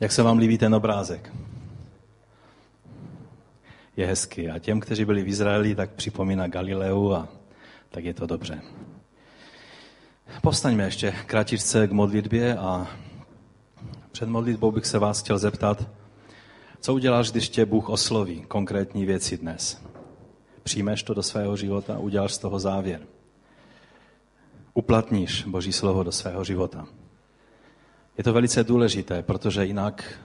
Jak se vám líbí ten obrázek? Je hezký. A těm, kteří byli v Izraeli, tak připomíná Galileu a tak je to dobře. Povstaňme ještě kratičce k modlitbě a před modlitbou bych se vás chtěl zeptat, co uděláš, když tě Bůh osloví konkrétní věci dnes? Přijmeš to do svého života, uděláš z toho závěr. Uplatníš Boží slovo do svého života. Je to velice důležité, protože jinak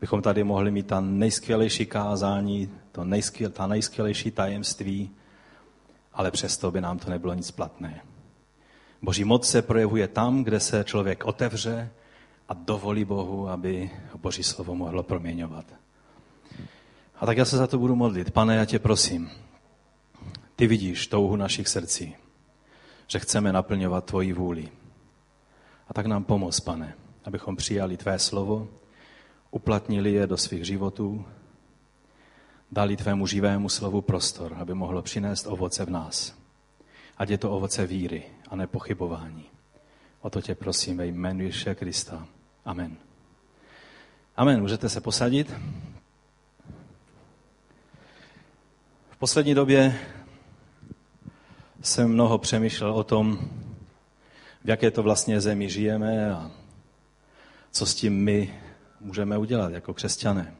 bychom tady mohli mít ta nejskvělejší kázání, to nejskvěl, ta nejskvělejší tajemství, ale přesto by nám to nebylo nic platné. Boží moc se projevuje tam, kde se člověk otevře a dovolí Bohu, aby Boží slovo mohlo proměňovat. A tak já se za to budu modlit. Pane, já tě prosím, ty vidíš touhu našich srdcí, že chceme naplňovat tvoji vůli. A tak nám pomoz, pane, abychom přijali tvé slovo, uplatnili je do svých životů, dali tvému živému slovu prostor, aby mohlo přinést ovoce v nás. Ať je to ovoce víry a nepochybování. O to tě prosím ve jménu Ježíše Krista. Amen. Amen. Můžete se posadit? V poslední době jsem mnoho přemýšlel o tom, v jaké to vlastně zemi žijeme a co s tím my můžeme udělat jako křesťané.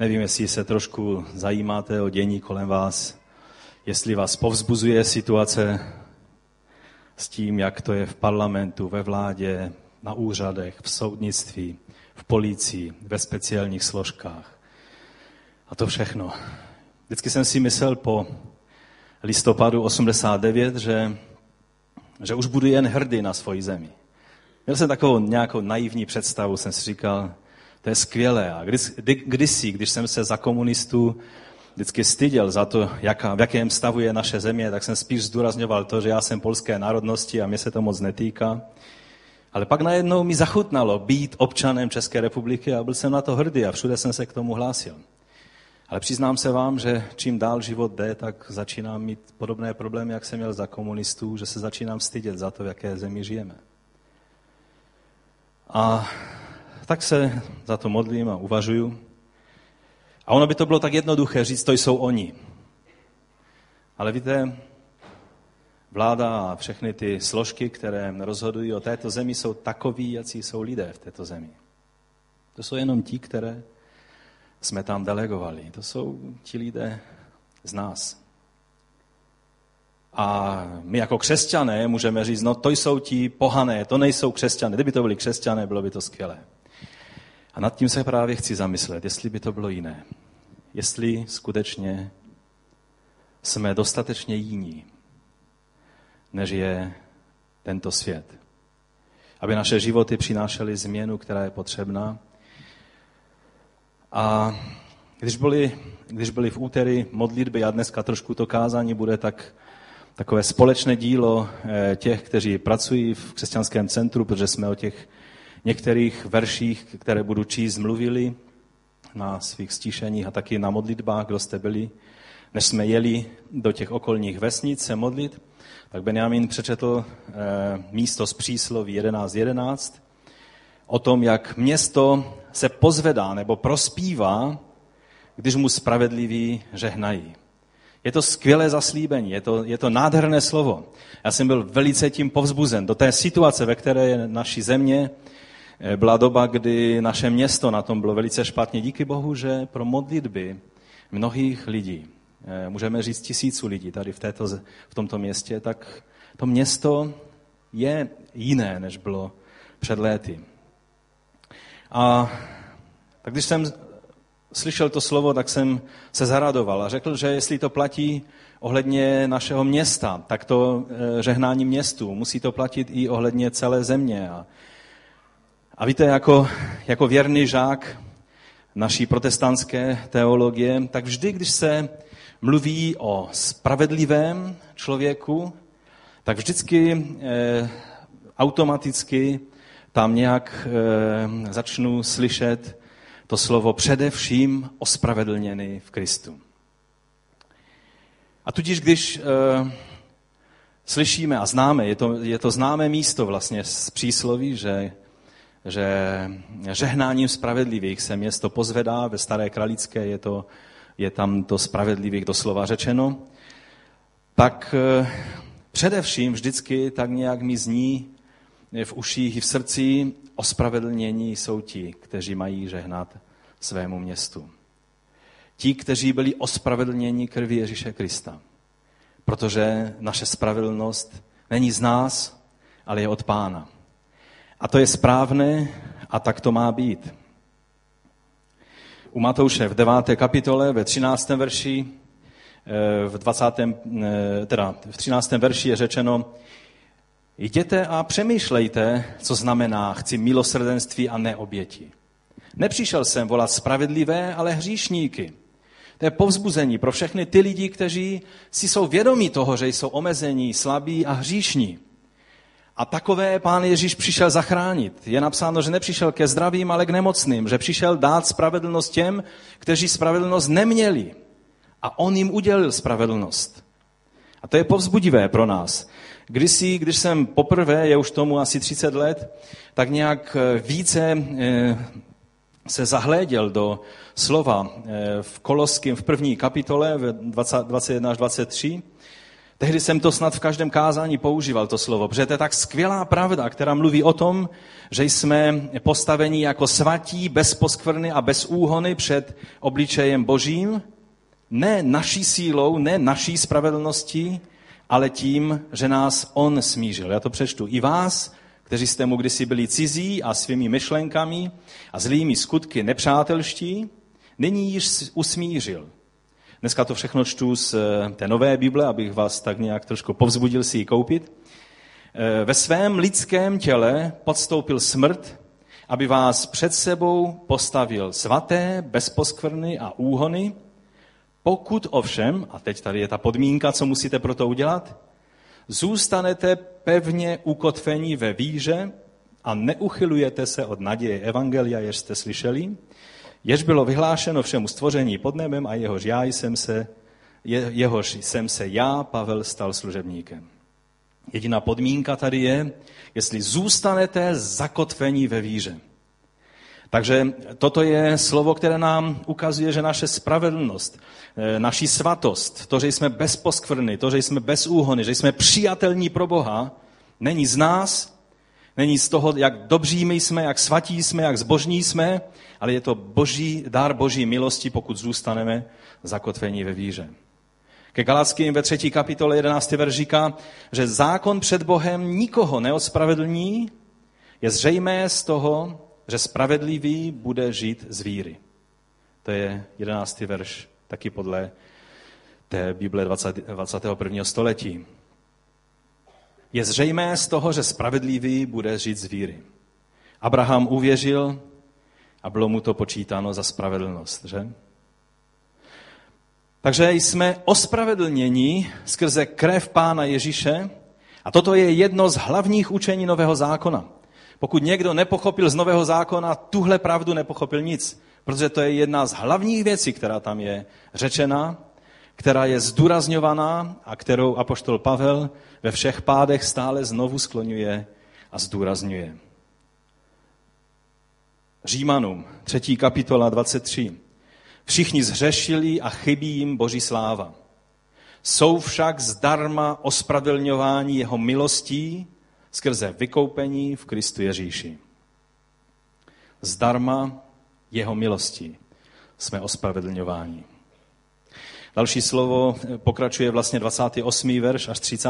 Nevím, jestli se trošku zajímáte o dění kolem vás, jestli vás povzbuzuje situace s tím, jak to je v parlamentu, ve vládě, na úřadech, v soudnictví, v policii, ve speciálních složkách. A to všechno. Vždycky jsem si myslel po listopadu 89, že, že už budu jen hrdý na svoji zemi. Měl jsem takovou nějakou naivní představu, jsem si říkal, to je skvělé. A když, kdy, kdysi, když jsem se za komunistů vždycky styděl za to, jaká, v jakém stavu je naše země, tak jsem spíš zdůrazňoval to, že já jsem polské národnosti a mě se to moc netýká. Ale pak najednou mi zachutnalo být občanem České republiky a byl jsem na to hrdý a všude jsem se k tomu hlásil. Ale přiznám se vám, že čím dál život jde, tak začínám mít podobné problémy, jak jsem měl za komunistů, že se začínám stydět za to, v jaké zemi žijeme. A tak se za to modlím a uvažuju. A ono by to bylo tak jednoduché říct, to jsou oni. Ale víte, vláda a všechny ty složky, které rozhodují o této zemi, jsou takoví, jací jsou lidé v této zemi. To jsou jenom ti, které jsme tam delegovali. To jsou ti lidé z nás. A my jako křesťané můžeme říct, no to jsou ti pohané, to nejsou křesťané. Kdyby to byli křesťané, bylo by to skvělé. A nad tím se právě chci zamyslet, jestli by to bylo jiné. Jestli skutečně jsme dostatečně jiní, než je tento svět. Aby naše životy přinášely změnu, která je potřebná. A když byli, když byli v úterý modlitby a dneska trošku to kázání bude tak takové společné dílo eh, těch, kteří pracují v křesťanském centru, protože jsme o těch některých verších, které budu číst, mluvili na svých stíšeních a taky na modlitbách, kdo jste byli. Než jsme jeli do těch okolních vesnic se modlit, tak Benjamin přečetl eh, místo z přísloví 11.11 11, o tom, jak město se pozvedá nebo prospívá, když mu spravedliví žehnají. Je to skvělé zaslíbení, je to, je to nádherné slovo. Já jsem byl velice tím povzbuzen do té situace, ve které je naší země. Eh, byla doba, kdy naše město na tom bylo velice špatně. Díky Bohu, že pro modlitby mnohých lidí, eh, můžeme říct tisíců lidí tady v, této, v tomto městě, tak to město je jiné, než bylo před léty. A tak když jsem slyšel to slovo, tak jsem se zaradoval a řekl, že jestli to platí ohledně našeho města, tak to eh, žehnání městu musí to platit i ohledně celé země. A, a víte, jako, jako věrný žák naší protestantské teologie, tak vždy, když se mluví o spravedlivém člověku, tak vždycky eh, automaticky tam nějak eh, začnu slyšet to slovo především ospravedlněný v Kristu. A tudíž, když e, slyšíme a známe, je to, je to známé místo vlastně z přísloví, že že žehnáním spravedlivých se město pozvedá, ve Staré Kralické je, to, je tam to spravedlivých doslova řečeno, tak eh, především vždycky tak nějak mi zní v uších i v srdci ospravedlnění jsou ti, kteří mají žehnat svému městu. Ti, kteří byli ospravedlněni krví Ježíše Krista. Protože naše spravedlnost není z nás, ale je od Pána. A to je správné a tak to má být. U Matouše v 9. kapitole ve 13. verši eh, v, 20. Eh, teda v 13. verši je řečeno, jděte a přemýšlejte, co znamená chci milosrdenství a ne oběti. Nepřišel jsem volat spravedlivé, ale hříšníky. To je povzbuzení pro všechny ty lidi, kteří si jsou vědomí toho, že jsou omezení, slabí a hříšní. A takové pán Ježíš přišel zachránit. Je napsáno, že nepřišel ke zdravým, ale k nemocným, že přišel dát spravedlnost těm, kteří spravedlnost neměli. A on jim udělil spravedlnost. A to je povzbudivé pro nás. Kdysi, když jsem poprvé, je už tomu asi 30 let, tak nějak více eh, se zahléděl do slova eh, v Koloském v první kapitole, v 20, 21 až 23, tehdy jsem to snad v každém kázání používal, to slovo, protože to je tak skvělá pravda, která mluví o tom, že jsme postaveni jako svatí, bez poskvrny a bez úhony před obličejem božím, ne naší sílou, ne naší spravedlností, ale tím, že nás on smířil. Já to přečtu. I vás, kteří jste mu kdysi byli cizí a svými myšlenkami a zlými skutky nepřátelští, nyní již usmířil. Dneska to všechno čtu z eh, té nové Bible, abych vás tak nějak trošku povzbudil si ji koupit. Eh, ve svém lidském těle podstoupil smrt, aby vás před sebou postavil svaté, bezposkvrny a úhony, pokud ovšem, a teď tady je ta podmínka, co musíte pro to udělat, zůstanete pevně ukotvení ve víře a neuchylujete se od naděje Evangelia, jež jste slyšeli, jež bylo vyhlášeno všemu stvoření pod nebem a jehož já jsem se, je, jehož jsem se já, Pavel, stal služebníkem. Jediná podmínka tady je, jestli zůstanete zakotvení ve víře. Takže toto je slovo, které nám ukazuje, že naše spravedlnost, eh, naší svatost, to, že jsme bez poskvrny, to, že jsme bez úhony, že jsme přijatelní pro Boha, není z nás, není z toho, jak dobří my jsme, jak svatí jsme, jak zbožní jsme, ale je to boží, dár boží milosti, pokud zůstaneme zakotvení ve víře. Ke Galackým ve třetí kapitole 11. verš říká, že zákon před Bohem nikoho neospravedlní, je zřejmé z toho, že spravedlivý bude žít z víry. To je 11. verš, taky podle té Bible 20, 21. století. Je zřejmé z toho, že spravedlivý bude žít z víry. Abraham uvěřil a bylo mu to počítáno za spravedlnost, že? Takže jsme ospravedlněni skrze krev Pána Ježíše a toto je jedno z hlavních učení Nového zákona. Pokud někdo nepochopil z Nového zákona, tuhle pravdu nepochopil nic, protože to je jedna z hlavních věcí, která tam je řečena, která je zdůrazňovaná a kterou apoštol Pavel ve všech pádech stále znovu skloňuje a zdůrazňuje. Římanům, třetí kapitola 23. Všichni zhřešili a chybí jim boží sláva. Jsou však zdarma ospravedlňování jeho milostí skrze vykoupení v Kristu Ježíši. Zdarma jeho milostí jsme ospravedlňováni. Další slovo pokračuje vlastně 28. verš až 30.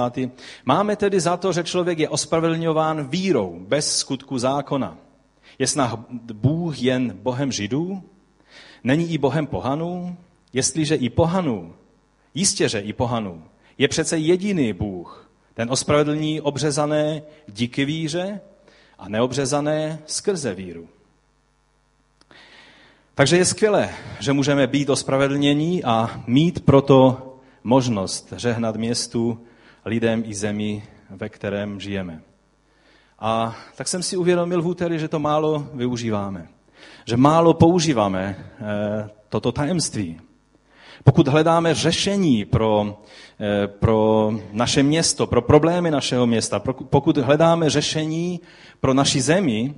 Máme tedy za to, že člověk je ospravedlňován vírou, bez skutku zákona. Je snah Bůh jen Bohem Židů? Není i Bohem pohanů? Jestliže i pohanů, jistě, že i pohanů, je přece jediný Bůh, ten ospravedlní obřezané díky víře a neobřezané skrze víru. Takže je skvělé, že můžeme být ospravedlnění a mít proto možnost řehnat městu, lidem i zemi, ve kterém žijeme. A tak jsem si uvědomil v úterý, že to málo využíváme. Že málo používáme eh, toto tajemství. Pokud hledáme řešení pro, eh, pro naše město, pro problémy našeho města, pokud hledáme řešení pro naši zemi,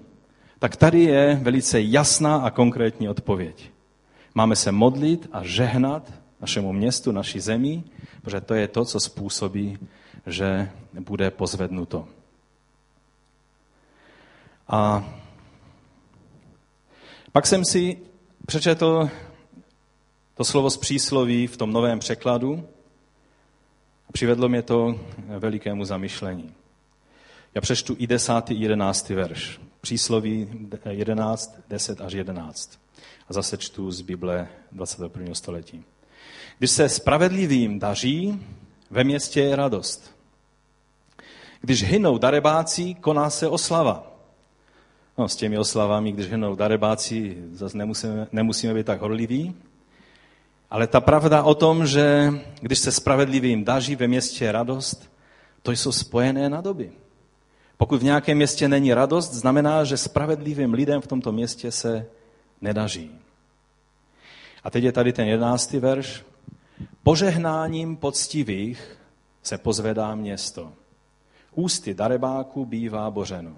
tak tady je velice jasná a konkrétní odpověď. Máme se modlit a žehnat našemu městu, naší zemi, protože to je to, co způsobí, že bude pozvednuto. A pak jsem si přečetl to slovo z přísloví v tom novém překladu a přivedlo mě to velikému zamyšlení. Já přečtu i desátý, jedenáctý verš. Přísloví 11, 10 až 11. A zase čtu z Bible 21. století. Když se spravedlivým daří, ve městě je radost. Když hynou darebáci, koná se oslava. No, s těmi oslavami, když hynou darebáci, zase nemusíme, nemusíme být tak horliví. Ale ta pravda o tom, že když se spravedlivým daří ve městě radost, to jsou spojené na doby. Pokud v nějakém městě není radost, znamená, že spravedlivým lidem v tomto městě se nedaří. A teď je tady ten jedenáctý verš. Požehnáním poctivých se pozvedá město. Ústy darebáků bývá bořeno.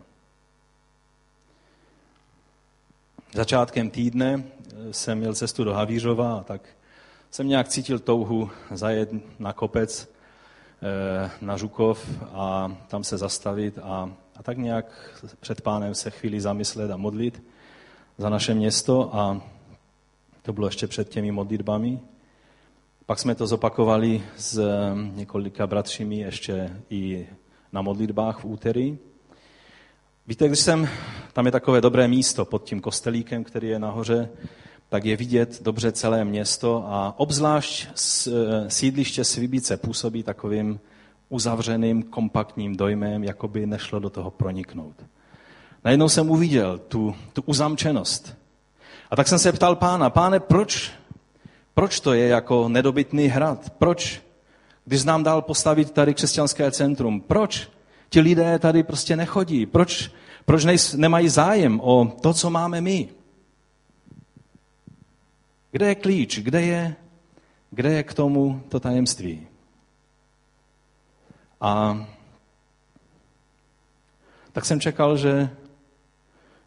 Začátkem týdne jsem měl cestu do Havířova tak jsem nějak cítil touhu zajet na kopec eh, na Žukov a tam se zastavit a, a tak nějak před pánem se chvíli zamyslet a modlit za naše město a to bylo ještě před těmi modlitbami. Pak jsme to zopakovali s eh, několika bratřími ještě i na modlitbách v úterý. Víte, když jsem, tam je takové dobré místo pod tím kostelíkem, který je nahoře, tak je vidět dobře celé město a obzvlášť eh, sídliště Svibice působí takovým uzavřeným, kompaktním dojmem, jako by nešlo do toho proniknout. Najednou jsem uviděl tu, tu uzamčenost. A tak jsem se ptal pána, páne, proč, proč to je jako nedobytný hrad? Proč, když nám dal postavit tady křesťanské centrum, proč ti lidé tady prostě nechodí? Proč, proč nemají zájem o to, co máme my? Kde je klíč? Kde je, kde je k tomu to tajemství? A tak jsem čekal, že,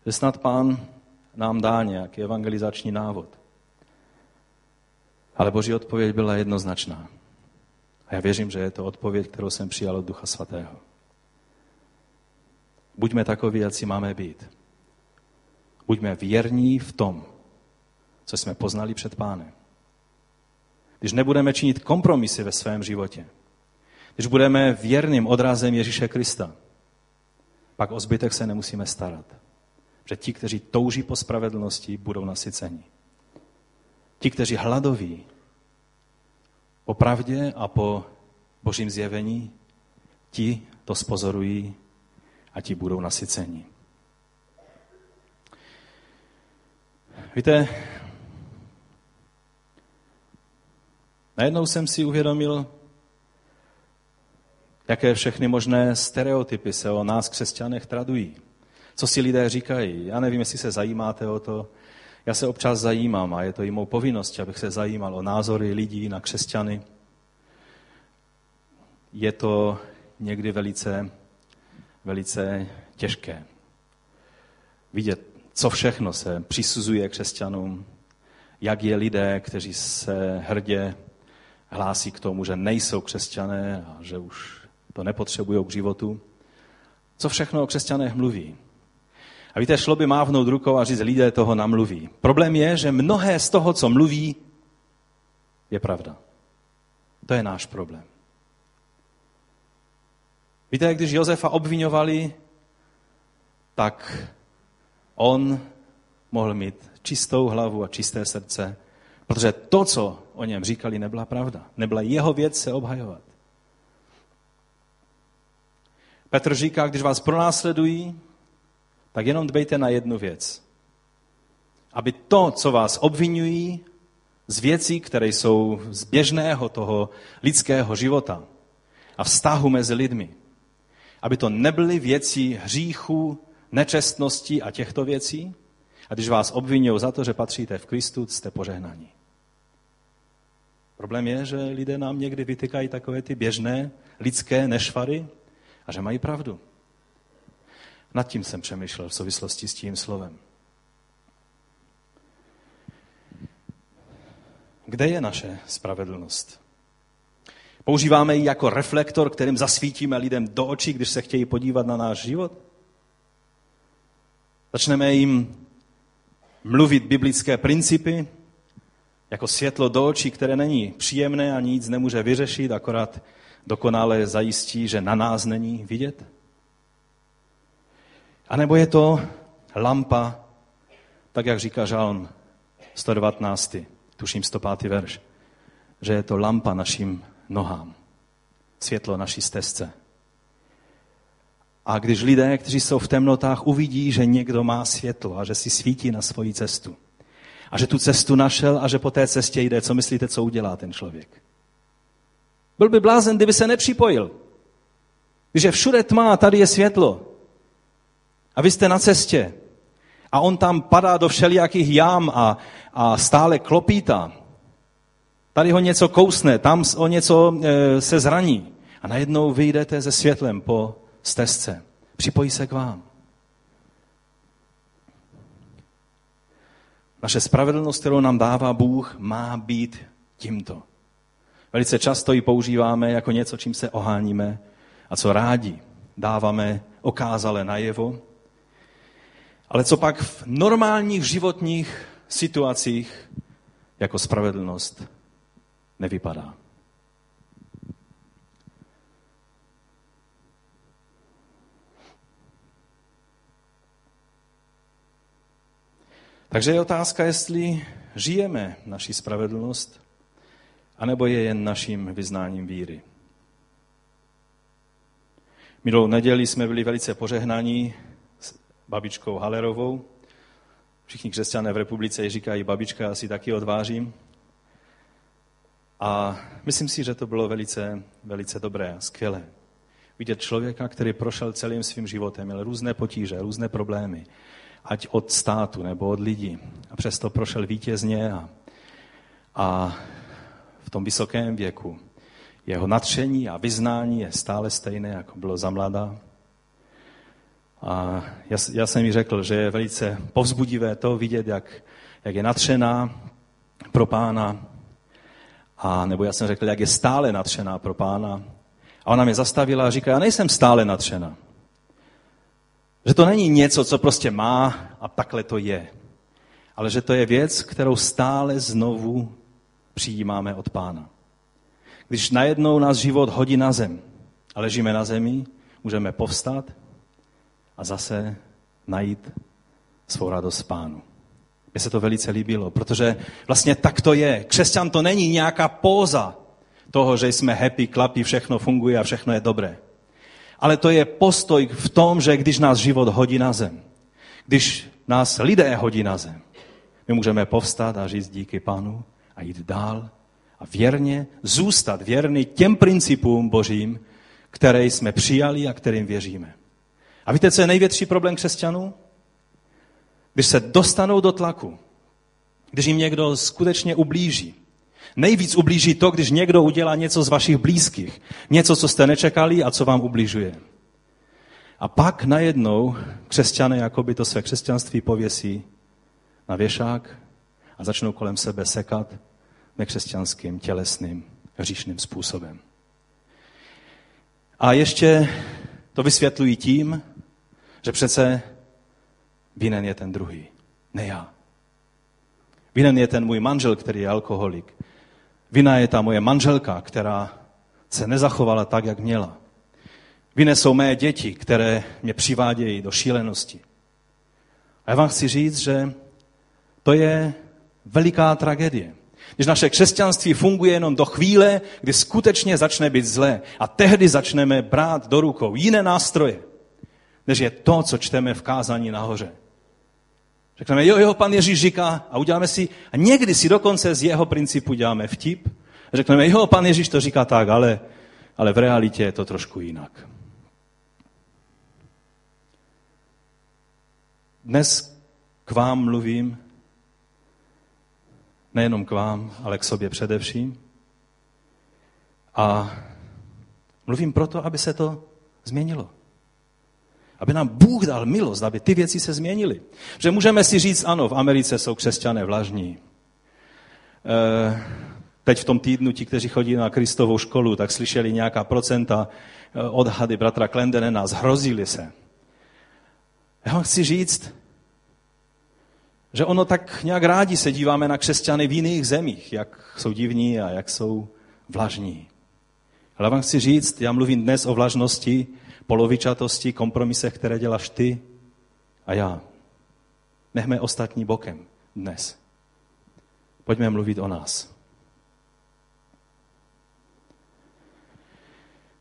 že snad pán nám dá nějaký evangelizační návod. Ale boží odpověď byla jednoznačná. A já věřím, že je to odpověď, kterou jsem přijal od Ducha Svatého. Buďme takoví, jak si máme být. Buďme věrní v tom, co jsme poznali před pánem. Když nebudeme činit kompromisy ve svém životě, když budeme věrným odrazem Ježíše Krista, pak o zbytek se nemusíme starat. Že ti, kteří touží po spravedlnosti, budou nasyceni. Ti, kteří hladoví po pravdě a po božím zjevení, ti to spozorují a ti budou nasyceni. Víte, najednou jsem si uvědomil, jaké všechny možné stereotypy se o nás křesťanech tradují. Co si lidé říkají. Já nevím, jestli se zajímáte o to. Já se občas zajímám a je to i mou povinnost, abych se zajímal o názory lidí na křesťany. Je to někdy velice, velice těžké vidět, co všechno se přisuzuje křesťanům, jak je lidé, kteří se hrdě hlásí k tomu, že nejsou křesťané a že už to nepotřebují k životu. Co všechno o křesťanech mluví. A víte, šlo by mávnout rukou a říct, lidé toho namluví. Problém je, že mnohé z toho, co mluví, je pravda. To je náš problém. Víte, když Josefa obvinovali, tak on mohl mít čistou hlavu a čisté srdce, protože to, co o něm říkali, nebyla pravda. Nebyla jeho věc se obhajovat. Petr říká, když vás pronásledují, tak jenom dbejte na jednu věc. Aby to, co vás obvinují z věcí, které jsou z běžného toho lidského života a vztahu mezi lidmi, aby to nebyly věci hříchu, nečestnosti a těchto věcí. A když vás obvinují za to, že patříte v Kristu, jste požehnaní. Problém je, že lidé nám někdy vytykají takové ty běžné lidské nešvary a že mají pravdu. Nad tím jsem přemýšlel v souvislosti s tím slovem. Kde je naše spravedlnost? Používáme ji jako reflektor, kterým zasvítíme lidem do očí, když se chtějí podívat na náš život? Začneme jim mluvit biblické principy, jako světlo do očí, které není příjemné a nic nemůže vyřešit, akorát dokonale zajistí, že na nás není vidět? A nebo je to lampa, tak jak říká Žalm 119, tuším 105. verš, že je to lampa našim nohám, světlo naší stezce. A když lidé, kteří jsou v temnotách, uvidí, že někdo má světlo a že si svítí na svoji cestu, a že tu cestu našel a že po té cestě jde, co myslíte, co udělá ten člověk? Byl by blázen, kdyby se nepřipojil. Když je všude tma tady je světlo. A vy jste na cestě. A on tam padá do všelijakých jám a, a stále klopítá. Tady ho něco kousne, tam o něco e, se zraní. A najednou vyjdete se světlem po stezce. Připojí se k vám. Naše spravedlnost, kterou nám dává Bůh, má být tímto. Velice často ji používáme jako něco, čím se oháníme a co rádi dáváme okázale najevo. Ale co pak v normálních životních situacích jako spravedlnost nevypadá. Takže je otázka, jestli žijeme naši spravedlnost, anebo je jen naším vyznáním víry. Minulou neděli jsme byli velice požehnaní s babičkou Halerovou. Všichni křesťané v republice ji říkají babička, já si taky odvážím. A myslím si, že to bylo velice, velice dobré a skvělé. Vidět člověka, který prošel celým svým životem, měl různé potíže, různé problémy ať od státu nebo od lidí. A přesto prošel vítězně a, a v tom vysokém věku jeho natření a vyznání je stále stejné, jako bylo za mladá. A já, já jsem mi řekl, že je velice povzbudivé to vidět, jak, jak je natřená pro pána, a nebo já jsem řekl, jak je stále natřená pro pána. A ona mě zastavila a říká, já nejsem stále natřená. Že to není něco, co prostě má a takhle to je. Ale že to je věc, kterou stále znovu přijímáme od pána. Když najednou nás život hodí na zem a ležíme na zemi, můžeme povstat a zase najít svou radost pánu. Mně se to velice líbilo, protože vlastně tak to je. Křesťan to není nějaká póza toho, že jsme happy, klapí, všechno funguje a všechno je dobré ale to je postoj v tom, že když nás život hodí na zem, když nás lidé hodí na zem, my můžeme povstat a říct díky Pánu a jít dál a věrně zůstat věrný těm principům božím, které jsme přijali a kterým věříme. A víte, co je největší problém křesťanů? Když se dostanou do tlaku, když jim někdo skutečně ublíží, Nejvíc ublíží to, když někdo udělá něco z vašich blízkých. Něco, co jste nečekali a co vám ubližuje. A pak najednou křesťané jakoby to své křesťanství pověsí na věšák a začnou kolem sebe sekat nekřesťanským, tělesným, hříšným způsobem. A ještě to vysvětlují tím, že přece vinen je ten druhý, ne já. Vinen je ten můj manžel, který je alkoholik. Vina je ta moje manželka, která se nezachovala tak, jak měla. Vine jsou mé děti, které mě přivádějí do šílenosti. A já vám chci říct, že to je veliká tragédie. Když naše křesťanství funguje jenom do chvíle, kdy skutečně začne být zlé. A tehdy začneme brát do rukou jiné nástroje, než je to, co čteme v kázání nahoře. Řekneme, jo, jo, pan Ježíš říká a uděláme si, a někdy si dokonce z jeho principu děláme vtip. Řekneme, jo, pan Ježíš to říká tak, ale, ale v realitě je to trošku jinak. Dnes k vám mluvím, nejenom k vám, ale k sobě především. A mluvím proto, aby se to změnilo. Aby nám Bůh dal milost, aby ty věci se změnily. Že můžeme si říct, ano, v Americe jsou křesťané vlažní. E, teď v tom týdnu ti, kteří chodí na Kristovou školu, tak slyšeli nějaká procenta eh, odhady bratra Klendenena, zhrozili se. Já vám chci říct, že ono tak nějak rádi se díváme na křesťany v jiných zemích, jak jsou divní a jak jsou vlažní. Ale vám chci říct, já mluvím dnes o vlažnosti, polovičatosti, kompromisech, které děláš ty a já. Nechme ostatní bokem dnes. Pojďme mluvit o nás.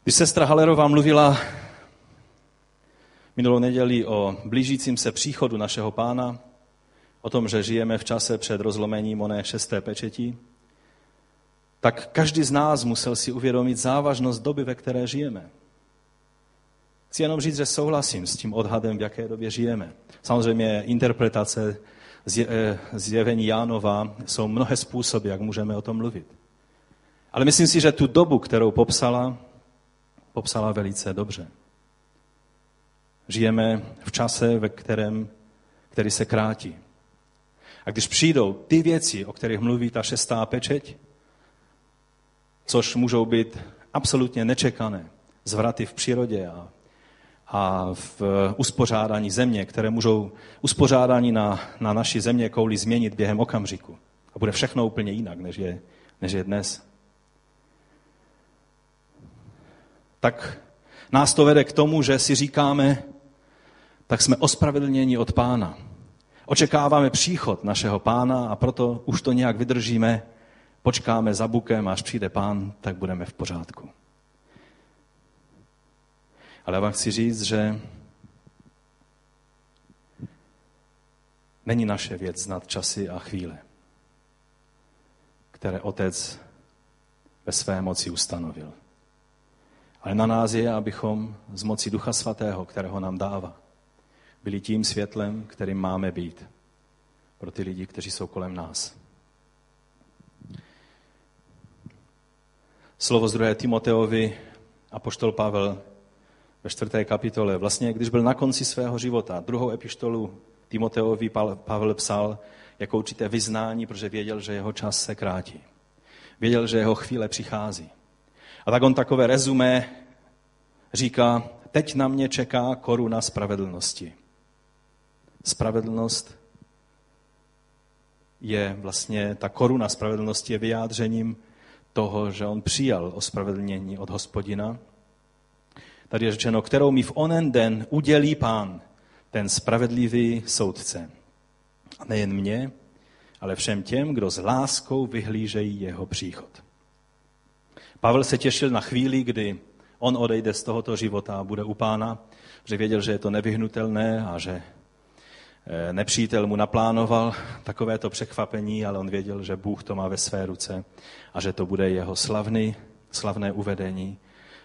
Když sestra Halerová mluvila minulou neděli o blížícím se příchodu našeho pána, o tom, že žijeme v čase před rozlomením oné šesté pečetí, tak každý z nás musel si uvědomit závažnost doby, ve které žijeme. Chci jenom říct, že souhlasím s tím odhadem, v jaké době žijeme. Samozřejmě interpretace eh, zjevení Jánova jsou mnohé způsoby, jak můžeme o tom mluvit. Ale myslím si, že tu dobu, kterou popsala, popsala velice dobře. Žijeme v čase, ve kterém, který se krátí. A když přijdou ty věci, o kterých mluví ta šestá pečeť, což můžou být absolutně nečekané zvraty v přírodě a, a v uspořádání země, které můžou uspořádání na, na naší země kouli změnit během okamžiku. A bude všechno úplně jinak, než je, než je dnes. Tak nás to vede k tomu, že si říkáme, tak jsme ospravedlněni od pána. Očekáváme příchod našeho pána a proto už to nějak vydržíme, počkáme za bukem, až přijde pán, tak budeme v pořádku. Ale já vám chci říct, že není naše věc znát časy a chvíle, které otec ve své moci ustanovil. Ale na nás je, abychom z moci Ducha Svatého, kterého nám dává, byli tím světlem, kterým máme být pro ty lidi, kteří jsou kolem nás. Slovo z 2. Timoteovi poštol Pavel ve čtvrté kapitole. Vlastně, když byl na konci svého života, druhou epištolu Timoteovi Pavel psal jako určité vyznání, protože věděl, že jeho čas se krátí. Věděl, že jeho chvíle přichází. A tak on takové rezumé říká, teď na mě čeká koruna spravedlnosti. Spravedlnost je vlastně, ta koruna spravedlnosti je vyjádřením toho, že on přijal ospravedlnění od hospodina. Tady je řečeno, kterou mi v onen den udělí pán, ten spravedlivý soudce. A nejen mě, ale všem těm, kdo s láskou vyhlížejí jeho příchod. Pavel se těšil na chvíli, kdy on odejde z tohoto života a bude u pána, že věděl, že je to nevyhnutelné a že eh, nepřítel mu naplánoval takovéto překvapení, ale on věděl, že Bůh to má ve své ruce a že to bude jeho slavný, slavné uvedení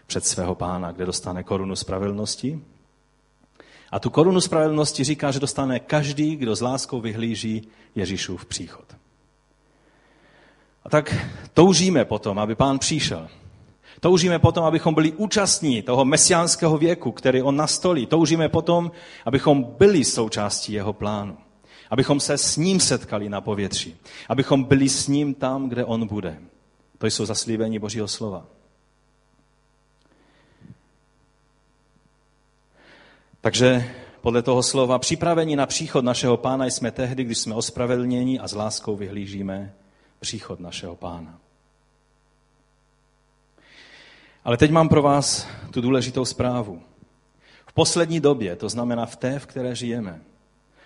před svého pána, kde dostane korunu spravedlnosti. A tu korunu spravedlnosti říká, že dostane každý, kdo s láskou vyhlíží Ježíšův příchod. A tak toužíme potom, aby pán přišel. Toužíme potom, abychom byli účastní toho mesiánského věku, který on nastolí. Toužíme potom, abychom byli součástí jeho plánu. Abychom se s ním setkali na povětří. Abychom byli s ním tam, kde on bude. To jsou zaslíbení Božího slova. Takže podle toho slova připraveni na příchod našeho pána jsme tehdy, když jsme ospravedlněni a s láskou vyhlížíme příchod našeho pána. Ale teď mám pro vás tu důležitou zprávu. V poslední době, to znamená v té, v které žijeme,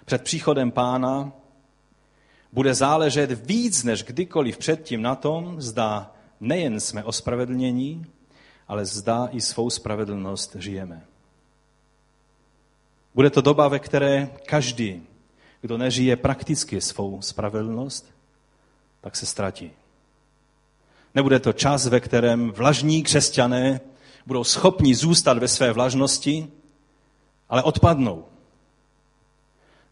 před příchodem pána bude záležet víc než kdykoliv předtím na tom, zda nejen jsme ospravedlnění, ale zda i svou spravedlnost žijeme. Bude to doba, ve které každý, kdo nežije prakticky svou spravedlnost, tak se ztratí. Nebude to čas, ve kterém vlažní křesťané budou schopni zůstat ve své vlažnosti, ale odpadnou.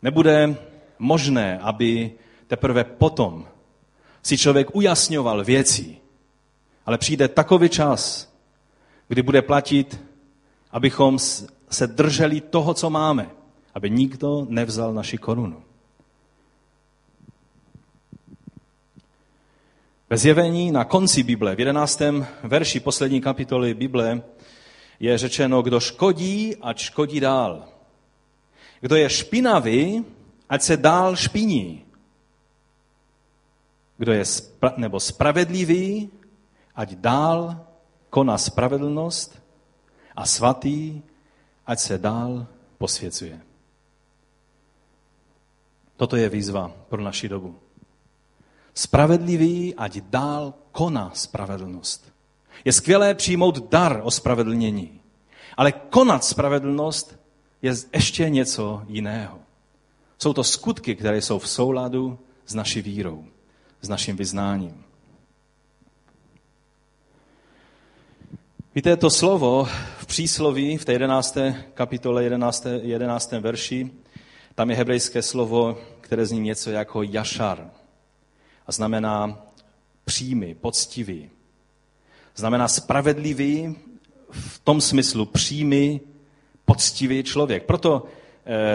Nebude možné, aby teprve potom si člověk ujasňoval věci, ale přijde takový čas, kdy bude platit, abychom se drželi toho, co máme, aby nikdo nevzal naši korunu. Ve zjevení na konci Bible, v 11. verši poslední kapitoly Bible, je řečeno, kdo škodí, ať škodí dál. Kdo je špinavý, ať se dál špiní. Kdo je spra- nebo spravedlivý, ať dál koná spravedlnost a svatý, ať se dál posvěcuje. Toto je výzva pro naši dobu. Spravedlivý, ať dál koná spravedlnost. Je skvělé přijmout dar o spravedlnění, ale konat spravedlnost je ještě něco jiného. Jsou to skutky, které jsou v souladu s naší vírou, s naším vyznáním. Víte, to slovo v přísloví, v té 11. kapitole 11. 11. verši, tam je hebrejské slovo, které zní něco jako jašar a znamená přímý, poctivý. Znamená spravedlivý v tom smyslu přímý, poctivý člověk. Proto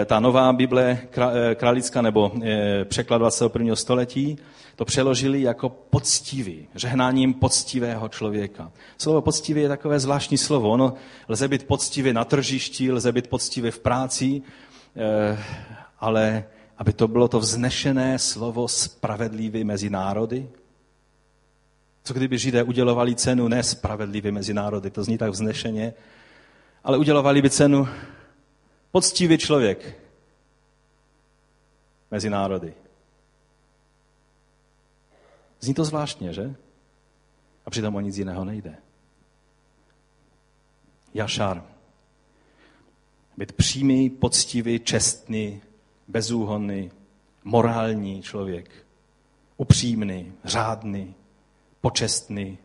ta nová Bible eh, králická nebo eh, překlad 21. století to přeložili jako poctivý, žehnáním poctivého člověka. Slovo poctivý je takové zvláštní slovo. Ono lze být poctivý na tržišti, lze být poctivý v práci, ale aby to bylo to vznešené slovo spravedlivý mezi národy? Co kdyby Židé udělovali cenu nespravedlivý mezi národy? To zní tak vznešeně. Ale udělovali by cenu poctivý člověk mezi národy. Zní to zvláštně, že? A přitom o nic jiného nejde. Jašar. Být přímý, poctivý, čestný, bezúhonný, morální člověk. Upřímný, řádný, počestný.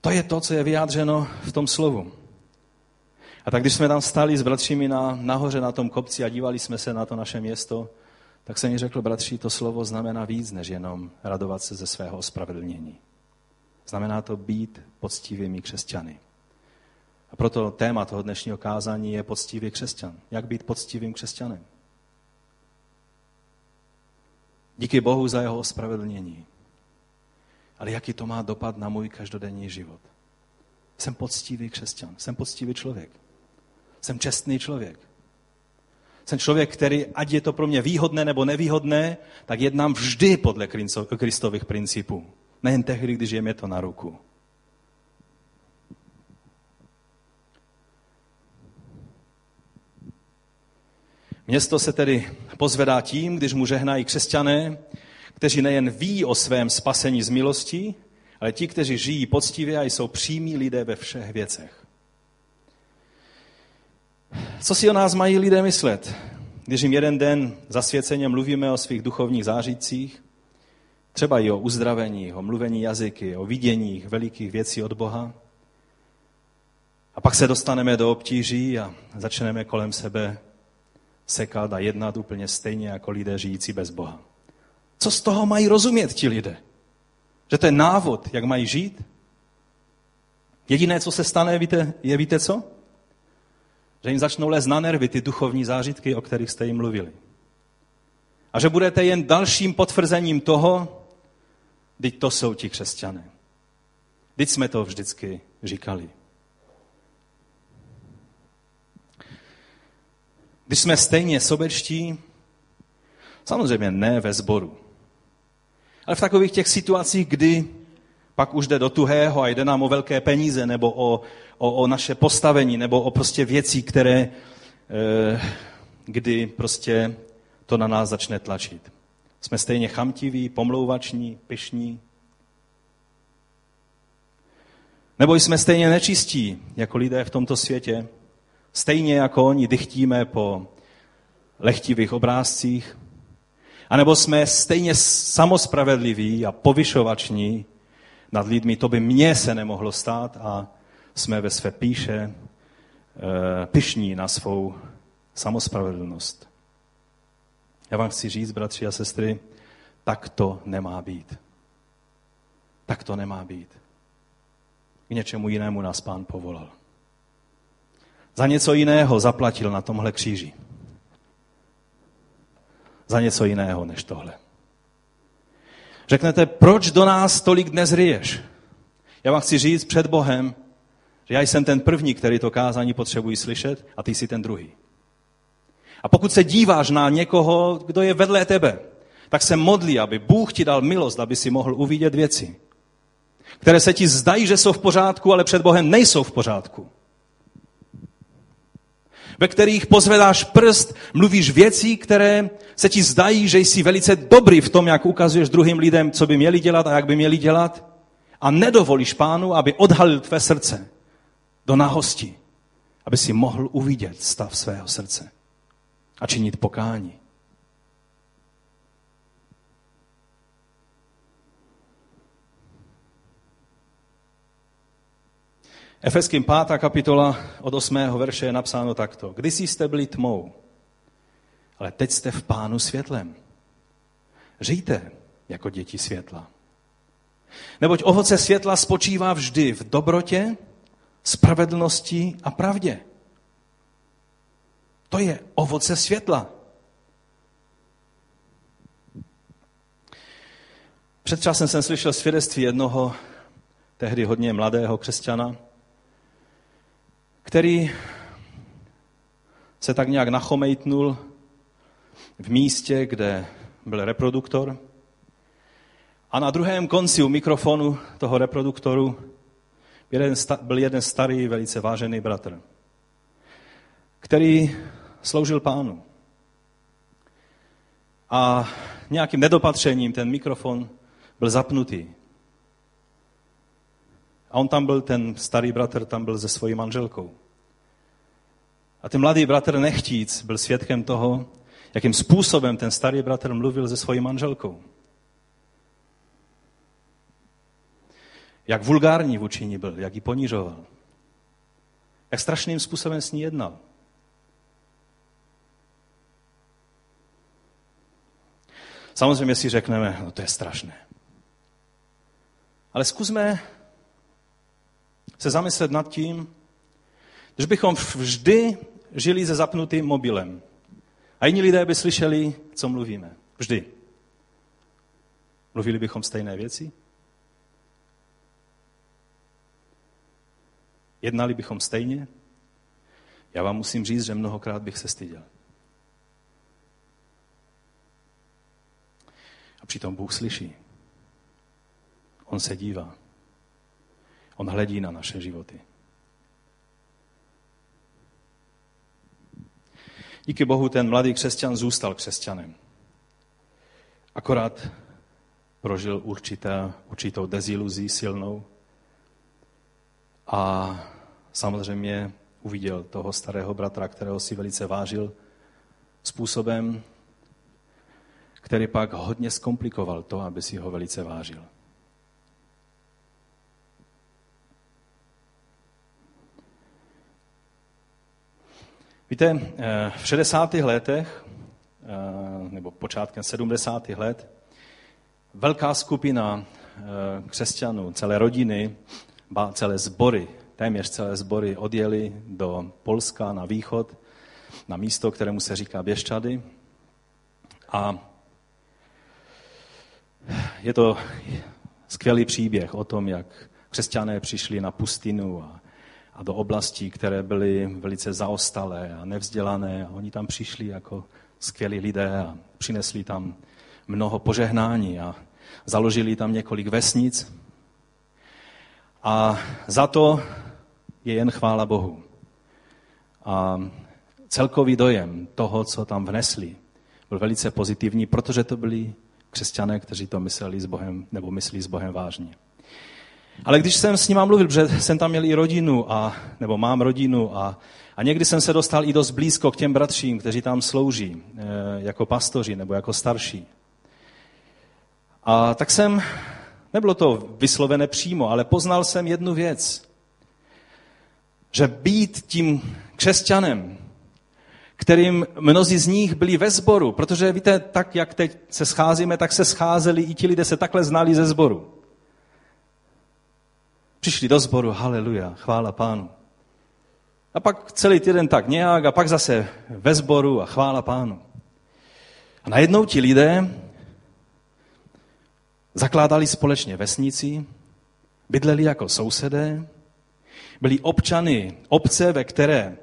To je to, co je vyjádřeno v tom slovu. A tak když jsme tam stali s bratřími na, nahoře na tom kopci a dívali jsme se na to naše město, tak jsem mi řekl, bratři, to slovo znamená víc, než jenom radovat se ze svého ospravedlnění. Znamená to být poctivými křesťany. A proto téma toho dnešního kázání je poctivý křesťan. Jak být poctivým křesťanem? Díky Bohu za jeho ospravedlnění. Ale jaký to má dopad na můj každodenní život? Jsem poctivý křesťan, jsem poctivý člověk. Jsem čestný člověk. Jsem člověk, který, ať je to pro mě výhodné nebo nevýhodné, tak jednám vždy podle Kristových principů. Nejen tehdy, když je mě to na ruku. Město se tedy pozvedá tím, když mu žehnají křesťané, kteří nejen ví o svém spasení z milosti, ale ti, kteří žijí poctivě a jsou přímí lidé ve všech věcech. Co si o nás mají lidé myslet, když jim jeden den zasvěceně mluvíme o svých duchovních zážitcích, třeba i o uzdravení, o mluvení jazyky, o viděních velikých věcí od Boha, a pak se dostaneme do obtíží a začneme kolem sebe sekat a jednat úplně stejně jako lidé žijící bez Boha. Co z toho mají rozumět ti lidé? Že to je návod, jak mají žít? Jediné, co se stane, víte, je víte co? Že jim začnou lézt na nervy ty duchovní zážitky, o kterých jste jim mluvili. A že budete jen dalším potvrzením toho, teď to jsou ti křesťané. Teď jsme to vždycky říkali. Když jsme stejně sobečtí, samozřejmě ne ve sboru, ale v takových těch situacích, kdy pak už jde do tuhého a jde nám o velké peníze, nebo o, o, o naše postavení, nebo o prostě věcí, které, e, kdy prostě to na nás začne tlačit. Jsme stejně chamtiví, pomlouvační, pyšní. Nebo jsme stejně nečistí, jako lidé v tomto světě, Stejně jako oni dychtíme po lechtivých obrázcích, anebo jsme stejně samospravedliví a povyšovační nad lidmi, to by mně se nemohlo stát a jsme ve své píše e, pišní na svou samospravedlnost. Já vám chci říct, bratři a sestry, tak to nemá být. Tak to nemá být. K něčemu jinému nás pán povolal. za něco jiného zaplatil na tomhle kříži. Za něco jiného než tohle. Řeknete, proč do nás tolik dnes ryješ? Já vám chci říct před Bohem, že já jsem ten první, který to kázání potřebují slyšet a ty jsi ten druhý. A pokud se díváš na někoho, kdo je vedle tebe, tak se modlí, aby Bůh ti dal milost, aby si mohl uvidět věci, které se ti zdají, že jsou v pořádku, ale před Bohem nejsou v pořádku. Ve kterých pozvedáš prst, mluvíš věcí, které se ti zdají, že jsi velice dobrý v tom, jak ukazuješ druhým lidem, co by měli dělat a jak by měli dělat. A nedovolíš pánu, aby odhalil tvé srdce do nahosti, aby si mohl uvidět stav svého srdce a činit pokání. Efeským 5. kapitola od 8. verše je napsáno takto. Když jste byli tmou, ale teď jste v pánu světlem. Žijte jako děti světla. Neboť ovoce světla spočívá vždy v dobrotě, spravedlnosti a pravdě. To je ovoce světla. Před časem jsem slyšel svědectví jednoho tehdy hodně mladého křesťana, který se tak nějak nachomejtnul v místě, kde byl reproduktor. A na druhém konci u mikrofonu toho reproduktoru byl jeden starý, velice vážený bratr, který sloužil pánu. A nějakým nedopatřením ten mikrofon byl zapnutý. A on tam byl, ten starý bratr tam byl se svojí manželkou. A ten mladý bratr nechtíc byl svědkem toho, jakým způsobem ten starý bratr mluvil se svojí manželkou. Jak vulgární vůči ní byl, jak ji ponižoval. Jak strašným způsobem s ní jednal. Samozřejmě si řekneme, no to je strašné. Ale zkusme se zamyslet nad tím, že bychom vždy žili se zapnutým mobilem. A jiní lidé by slyšeli, co mluvíme. Vždy. Mluvili bychom stejné věci? Jednali bychom stejně? Já vám musím říct, že mnohokrát bych se styděl. A přitom Bůh slyší. On se dívá. On hledí na naše životy. Díky Bohu ten mladý křesťan zůstal křesťanem. Akorát prožil určité, určitou deziluzí silnou a samozřejmě uviděl toho starého bratra, kterého si velice vážil, způsobem, který pak hodně zkomplikoval to, aby si ho velice vážil. Víte, eh, v 60. letech, eh, nebo počátkem 70. let, velká skupina eh, křesťanů, celé rodiny, celé sbory, téměř celé sbory odjeli do Polska na východ, na místo, kterému se říká Běščady. A je to skvělý příběh o tom, jak křesťané přišli na pustinu a a do oblastí, které byly velice zaostalé a nevzdělané. A oni tam přišli jako skvělí lidé a přinesli tam mnoho požehnání a založili tam několik vesnic. A za to je jen chvála Bohu. A celkový dojem toho, co tam vnesli, byl velice pozitivní, protože to byli křesťané, kteří to mysleli s Bohem, nebo myslí s Bohem vážně. Ale když jsem s nima mluvil, protože jsem tam měl i rodinu, a, nebo mám rodinu, a, a někdy jsem se dostal i dost blízko k těm bratřím, kteří tam slouží e, jako pastoři nebo jako starší. A tak jsem, nebylo to vyslovené přímo, ale poznal jsem jednu věc. Že být tím křesťanem, kterým mnozí z nich byli ve sboru, protože víte, tak jak teď se scházíme, tak se scházeli i ti lidé se takhle znali ze sboru. Přišli do sboru, haleluja, chvála pánu. A pak celý týden tak nějak a pak zase ve sboru a chvála pánu. A najednou ti lidé zakládali společně vesnici, bydleli jako sousedé, byli občany obce, ve které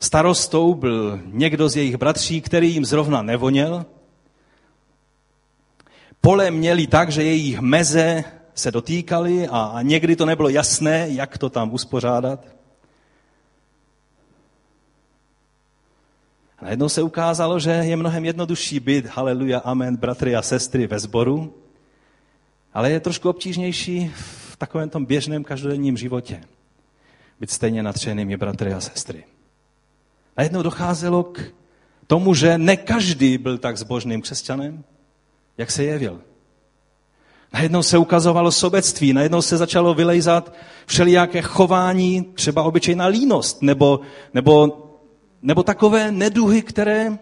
starostou byl někdo z jejich bratří, který jim zrovna nevoněl. Pole měli tak, že jejich meze se dotýkaly a, a někdy to nebylo jasné, jak to tam uspořádat. A najednou se ukázalo, že je mnohem jednodušší být, haleluja, amen, bratry a sestry ve sboru, ale je trošku obtížnější v takovém tom běžném každodenním životě být stejně natřenými bratry a sestry. Najednou docházelo k tomu, že ne každý byl tak zbožným křesťanem, jak se jevil. Najednou se ukazovalo sobectví, najednou se začalo vylejzat všelijaké chování, třeba obyčejná línost, nebo, nebo, nebo takové neduhy, které,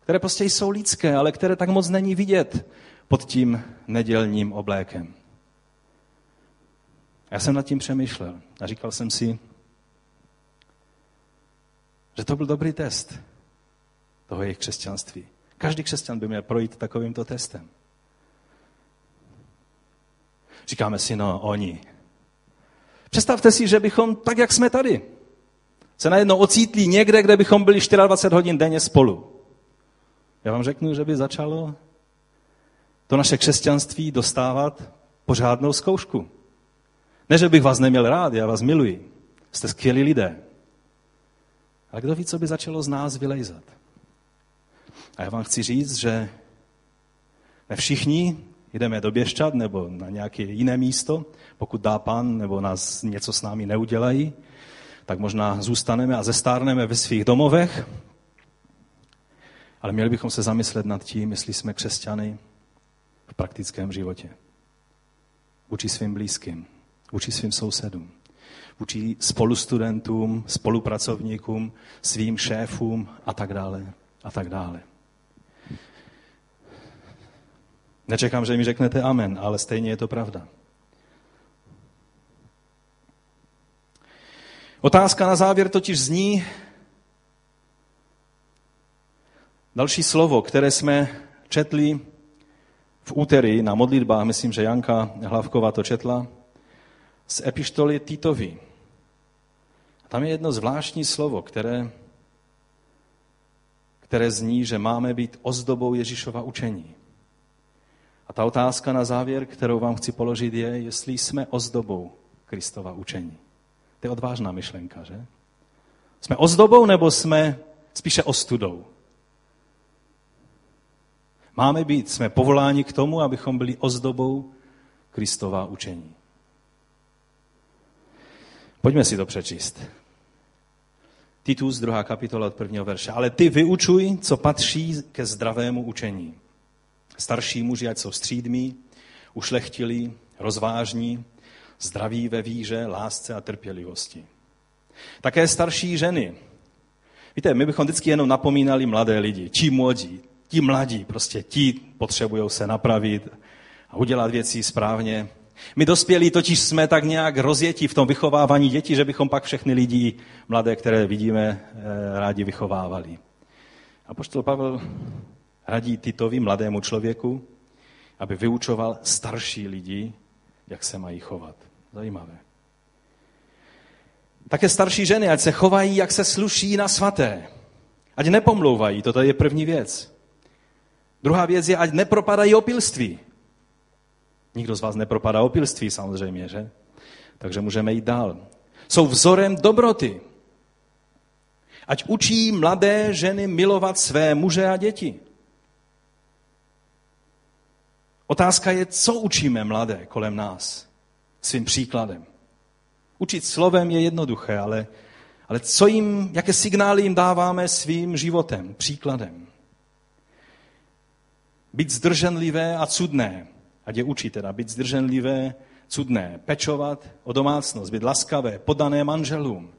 které prostě jsou lidské, ale které tak moc není vidět pod tím nedělním oblékem. Já jsem nad tím přemýšlel a říkal jsem si, že to byl dobrý test toho jejich křesťanství. Každý křesťan by měl projít takovýmto testem. Říkáme si, no, oni. Představte si, že bychom, tak jak jsme tady, se najednou ocítli někde, kde bychom byli 24 hodin denně spolu. Já vám řeknu, že by začalo to naše křesťanství dostávat pořádnou zkoušku. Ne, že bych vás neměl rád, já vás miluji. Jste skvělí lidé. Ale kdo ví, co by začalo z nás vylejzat? A já vám chci říct, že ne všichni jdeme do Běščat nebo na nějaké jiné místo, pokud dá pan nebo nás něco s námi neudělají, tak možná zůstaneme a zestárneme ve svých domovech, ale měli bychom se zamyslet nad tím, jestli jsme křesťany v praktickém životě. Vůči svým blízkým, vůči svým sousedům, vůči spolustudentům, spolupracovníkům, svým šéfům a tak dále a tak dále. Nečekám, že mi řeknete amen, ale stejně je to pravda. Otázka na závěr totiž zní, další slovo, které jsme četli v úterý na modlitbách, myslím, že Janka Hlavková to četla, z epištoly Titovi. Tam je jedno zvláštní slovo, které, které zní, že máme být ozdobou Ježíšova učení. A ta otázka na závěr, kterou vám chci položit, je, jestli jsme ozdobou Kristova učení. To je odvážná myšlenka, že? Jsme ozdobou nebo jsme spíše ostudou? Máme být, jsme povoláni k tomu, abychom byli ozdobou Kristova učení. Pojďme si to přečíst. Titus, druhá kapitola od prvního verše. Ale ty vyučuj, co patří ke zdravému učení. Starší muži, ať jsou střídmí, ušlechtilí, rozvážní, zdraví ve víře, lásce a trpělivosti. Také starší ženy. Víte, my bychom vždycky jenom napomínali mladé lidi. Ti mladí, ti mladí, prostě ti potřebují se napravit a udělat věci správně. My dospělí totiž jsme tak nějak rozjetí v tom vychovávání dětí, že bychom pak všechny lidi mladé, které vidíme, eh, rádi vychovávali. A poštol Pavel radí Titovi, mladému člověku, aby vyučoval starší lidi, jak se mají chovat. Zajímavé. Také starší ženy, ať se chovají, jak se sluší na svaté. Ať nepomlouvají, toto je první věc. Druhá věc je, ať nepropadají opilství. Nikdo z vás nepropadá opilství samozřejmě, že? Takže můžeme jít dál. Jsou vzorem dobroty. Ať učí mladé ženy milovat své muže a děti. Otázka je, co učíme mladé kolem nás svým příkladem. Učit slovem je jednoduché, ale, ale co jim, jaké signály jim dáváme svým životem, příkladem. Být zdrženlivé a cudné, ať je učí teda, být zdrženlivé, cudné, pečovat o domácnost, být laskavé, podané manželům.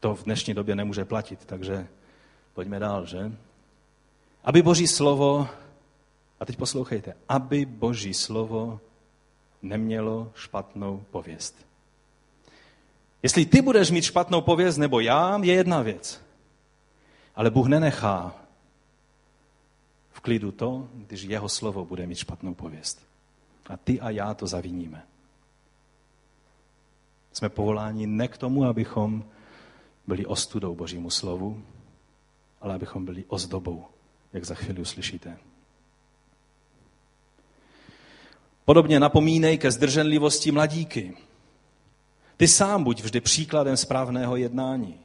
To v dnešní době nemůže platit, takže pojďme dál, že? Aby Boží slovo a teď poslouchejte. Aby boží slovo nemělo špatnou pověst. Jestli ty budeš mít špatnou pověst nebo já, je jedna věc. Ale Bůh nenechá v klidu to, když jeho slovo bude mít špatnou pověst. A ty a já to zaviníme. Jsme povoláni ne k tomu, abychom byli ostudou Božímu slovu, ale abychom byli ozdobou, jak za chvíli uslyšíte. Podobně napomínej ke zdrženlivosti mladíky. Ty sám buď vždy příkladem správného jednání.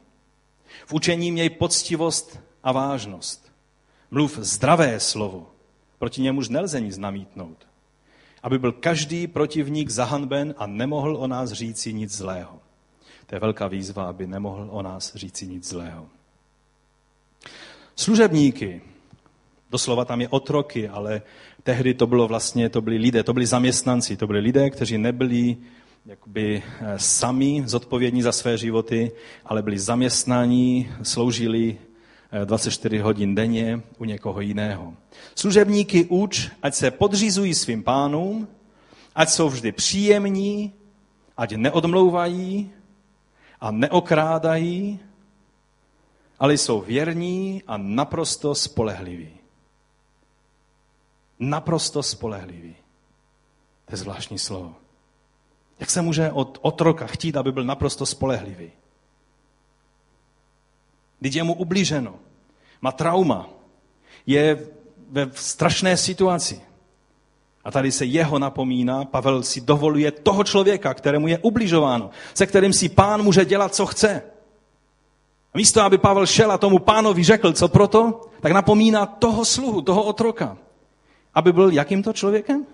V učení měj poctivost a vážnost. Mluv zdravé slovo. Proti němuž nelze nic namítnout. Aby byl každý protivník zahanben a nemohl o nás říci nic zlého. To je velká výzva, aby nemohl o nás říci nic zlého. Služebníky, doslova tam je otroky, ale tehdy to bylo vlastně, to byli lidé, to byli zaměstnanci, to byli lidé, kteří nebyli jakoby eh, sami zodpovědní za své životy, ale byli zaměstnaní, sloužili 24 eh, hodin denně u někoho jiného. Služebníky uč, ať se podřizují svým pánům, ať jsou vždy příjemní, ať neodmlouvají a neokrádají, ale jsou věrní a naprosto spolehliví. Naprosto spolehliví. To je zvláštní slovo. Jak se může od otroka chtít, aby byl naprosto spolehlivý? Když je mu ublíženo, má trauma, je ve strašné situaci. A tady se jeho napomíná, Pavel si dovoluje toho člověka, kterému je ubližováno, se kterým si pán může dělat, co chce. A místo, aby Pavel šel a tomu pánovi řekl, co proto, tak napomíná toho sluhu, toho otroka. Aby byl jakýmto člověkem?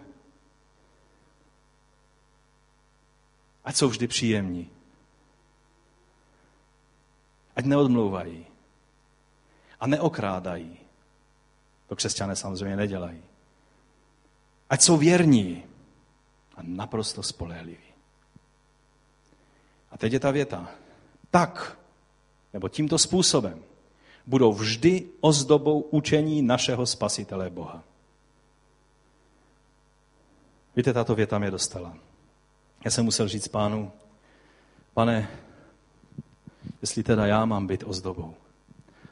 Ať jsou vždy příjemní. Ať neodmlouvají. A neokrádají. To křesťané samozřejmě nedělají. Ať jsou věrní a naprosto spolehliví. A teď je ta věta. Tak, nebo tímto způsobem, budou vždy ozdobou učení našeho spasitele Boha. Víte, tato věta mě dostala. Já jsem musel říct pánu, pane, jestli teda já mám být ozdobou,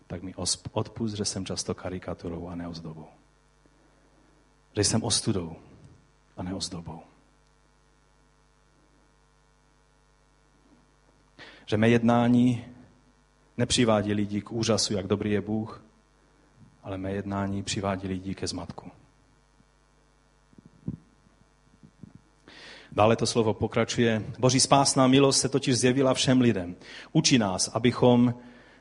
tak mi odpust, že jsem často karikaturou a neozdobou. Že jsem ostudou a neozdobou. Že mé jednání nepřivádí lidi k úžasu, jak dobrý je Bůh, ale mé jednání přivádí lidi ke zmatku. Dále to slovo pokračuje. Boží spásná milost se totiž zjevila všem lidem. Učí nás, abychom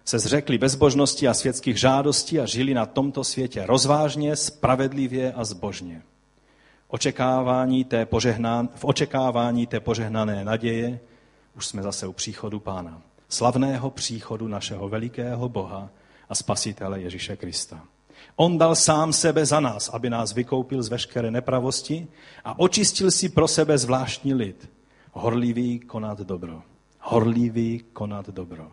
se zřekli bezbožnosti a světských žádostí a žili na tomto světě rozvážně, spravedlivě a zbožně. Očekávání té požehnán, v očekávání té požehnané naděje už jsme zase u příchodu Pána. Slavného příchodu našeho velikého Boha a Spasitele Ježíše Krista. On dal sám sebe za nás, aby nás vykoupil z veškeré nepravosti a očistil si pro sebe zvláštní lid. Horlivý konat dobro. Horlivý konat dobro.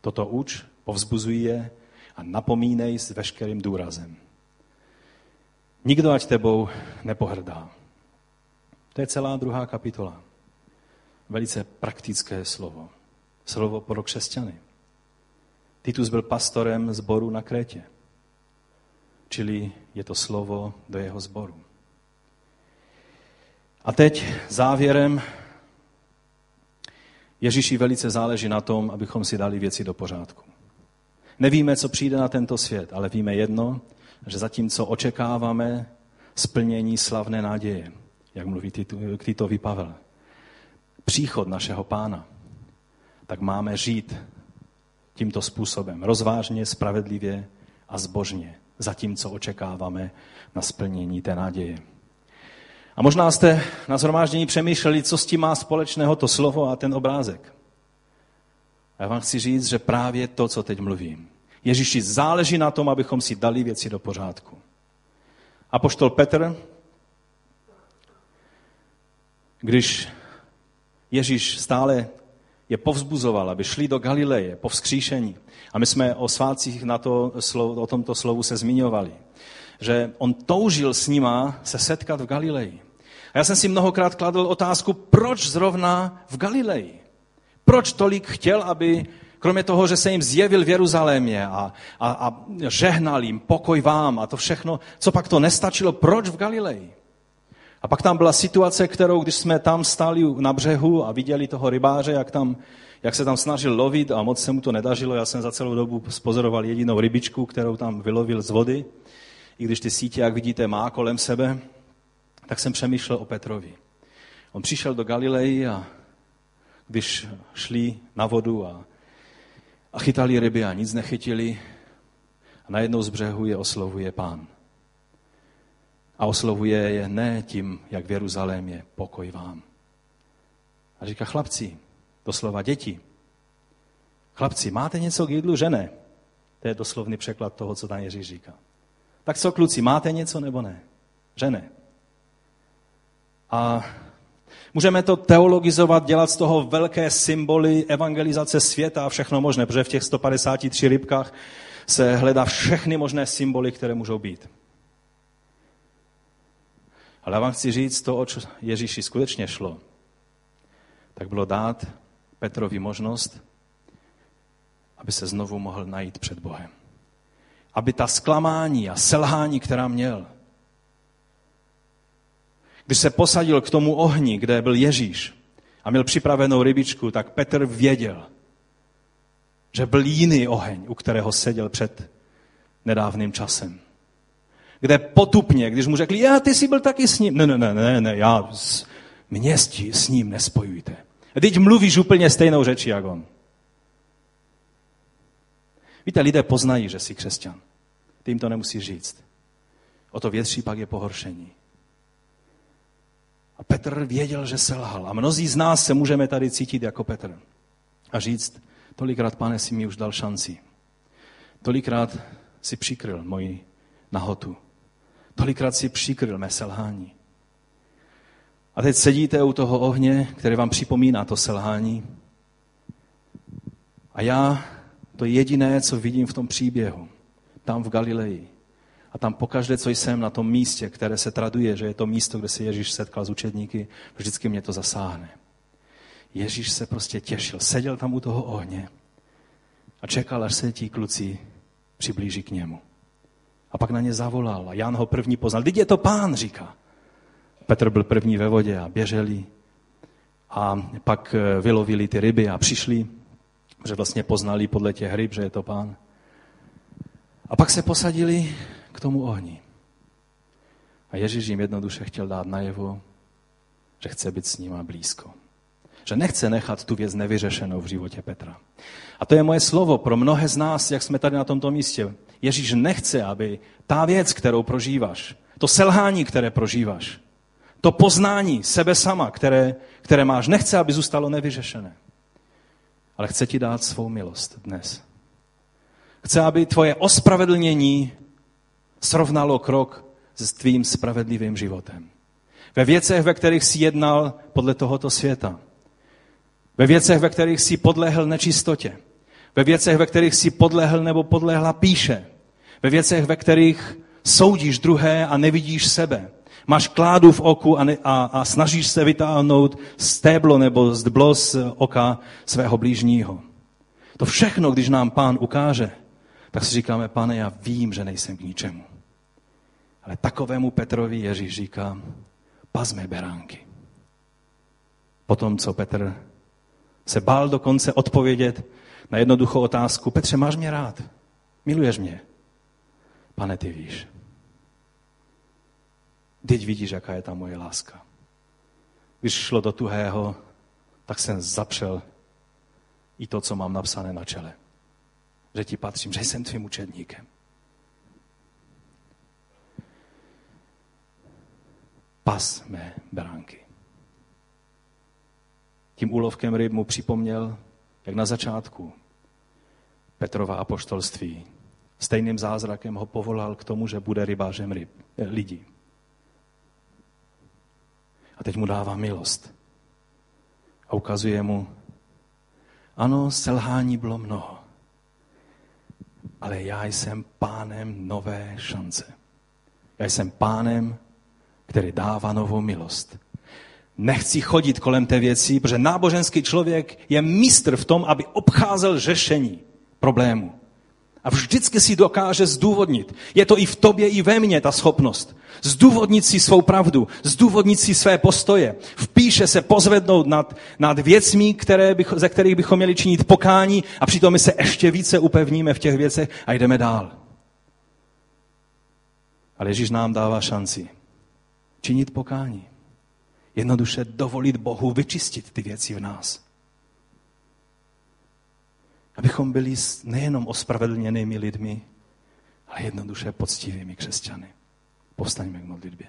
Toto uč, povzbuzuj je a napomínej s veškerým důrazem. Nikdo ať tebou nepohrdá. To je celá druhá kapitola. Velice praktické slovo. Slovo pro křesťany. Titus byl pastorem zboru na Krétě čili je to slovo do jeho sboru. A teď závěrem. Ježíši velice záleží na tom, abychom si dali věci do pořádku. Nevíme, co přijde na tento svět, ale víme jedno, že zatímco očekáváme splnění slavné naděje, jak mluví Titovi Pavel, příchod našeho pána, tak máme žít tímto způsobem, rozvážně, spravedlivě a zbožně zatímco očekáváme na splnění té naděje. A možná jste na zhromáždění přemýšleli, co s tím má společného to slovo a ten obrázek. A já vám chci říct, že právě to, co teď mluvím. Ježíši záleží na tom, abychom si dali věci do pořádku. A poštol Petr, když Ježíš stále je povzbuzoval, aby šli do Galileje po vzkříšení. A my jsme o svácích na to, o tomto slovu se zmiňovali. Že on toužil s nima se setkat v Galileji. A já jsem si mnohokrát kladl otázku, proč zrovna v Galileji? proč tolik chtěl, aby, kromě toho, že se jim zjevil v Jeruzalémě a, a, a žehnal jim, pokoj vám a to všechno, co pak to nestačilo, proč v Galileji? A pak tam byla situace, kterou, když jsme tam stáli na břehu a viděli toho rybáře, jak, tam, jak se tam snažil lovit a moc se mu to nedařilo, já jsem za celou dobu spozoroval jedinou rybičku, kterou tam vylovil z vody, i když ty sítě, jak vidíte, má kolem sebe, tak jsem přemýšlel o Petrovi. On přišel do Galilei a když šli na vodu a, a chytali ryby a nic nechytili, a najednou z břehu je oslovuje pán. A oslovuje je ne tím, jak v Jeruzalémě, pokoj vám. A říká, chlapci, doslova děti, chlapci, máte něco k jídlu, že ne? To je doslovný překlad toho, co tam Ježíš říká. Tak co, kluci, máte něco nebo ne? Že ne? A můžeme to teologizovat, dělat z toho velké symboly evangelizace světa a všechno možné, protože v těch 153 rybkách se hledá všechny možné symboly, které můžou být. Ale já vám chci říct to, o co Ježíši skutečně šlo. Tak bylo dát Petrovi možnost, aby se znovu mohl najít před Bohem. Aby ta zklamání a selhání, která měl, když se posadil k tomu ohni, kde byl Ježíš a měl připravenou rybičku, tak Petr věděl, že byl jiný oheň, u kterého seděl před nedávným časem kde potupně, když mu řekli, já, ty jsi byl taky s ním. Ne, ne, ne, ne, ne já s, mě s ním nespojujte. Teď mluvíš úplně stejnou řeči, jak on. Víte, lidé poznají, že jsi křesťan. Ty jim to nemusíš říct. O to větší pak je pohoršení. A Petr věděl, že selhal. A mnozí z nás se můžeme tady cítit jako Petr. A říct, tolikrát, pane, si mi už dal šanci. Tolikrát si přikryl moji nahotu. Tolikrát si přikryl mé selhání. A teď sedíte u toho ohně, který vám připomíná to selhání. A já to jediné, co vidím v tom příběhu, tam v Galileji. A tam pokaždé, co jsem na tom místě, které se traduje, že je to místo, kde se Ježíš setkal s učedníky, vždycky mě to zasáhne. Ježíš se prostě těšil, seděl tam u toho ohně a čekal, až se ti kluci přiblíží k němu. A pak na ně zavolal a Jan ho první poznal. Teď je to pán, říká. Petr byl první ve vodě a běželi a pak eh, vylovili ty ryby a přišli, že vlastně poznali podle těch ryb, že je to pán. A pak se posadili k tomu ohni. A Ježíš jim jednoduše chtěl dát najevo, že chce být s nima blízko. Že nechce nechat tu věc nevyřešenou v životě Petra. A to je moje slovo pro mnohé z nás, jak jsme tady na tomto místě. Ježíš nechce, aby ta věc, kterou prožíváš, to selhání, které prožíváš, to poznání sebe sama, které, které máš, nechce, aby zůstalo nevyřešené. Ale chce ti dát svou milost dnes. Chce, aby tvoje ospravedlnění srovnalo krok s tvým spravedlivým životem. Ve věcech, ve kterých jsi jednal podle tohoto světa. Ve věcech, ve kterých jsi podlehl nečistotě. Ve věcech, ve kterých jsi podlehl nebo podlehla píše. Ve věcech, ve kterých soudíš druhé a nevidíš sebe. Máš kládu v oku a, ne, a, a snažíš se vytáhnout stéblo nebo zdblo z oka svého blížního. To všechno, když nám pán ukáže, tak si říkáme, pane, já vím, že nejsem k ničemu. Ale takovému Petrovi Ježíš říká, pazme beránky. Potom, co Petr se bál dokonce odpovědět na jednoduchou otázku, Petře, máš mě rád? Miluješ mě? Pane, ty víš. Teď vidíš, jaká je ta moje láska. Když šlo do tuhého, tak jsem zapřel i to, co mám napsané na čele. Že ti patřím, že jsem tvým učedníkem. Pas mé bránky. Tím úlovkem ryb mu připomněl, jak na začátku Petrova apoštolství stejným zázrakem ho povolal k tomu, že bude rybářem ryb, eh, lidí. A teď mu dává milost. A ukazuje mu, ano, selhání bylo mnoho, ale já jsem pánem nové šance. Já jsem pánem, který dává novou milost. Nechci chodit kolem té věci, protože náboženský člověk je mistr v tom, aby obcházel řešení problému. A vždycky si dokáže zdůvodnit. Je to i v tobě, i ve mně ta schopnost. Zdůvodnit si svou pravdu, zdůvodnit si své postoje. Vpíše se pozvednout nad, nad věcmi, které bych, ze kterých bychom měli činit pokání a přitom my se ještě více upevníme v těch věcech a jdeme dál. Ale Ježíš nám dává šanci činit pokání. Jednoduše dovolit Bohu vyčistit ty věci v nás. Abychom byli nejenom ospravedlněnými lidmi, ale jednoduše poctivými křesťany. Povstaňme k modlitbě.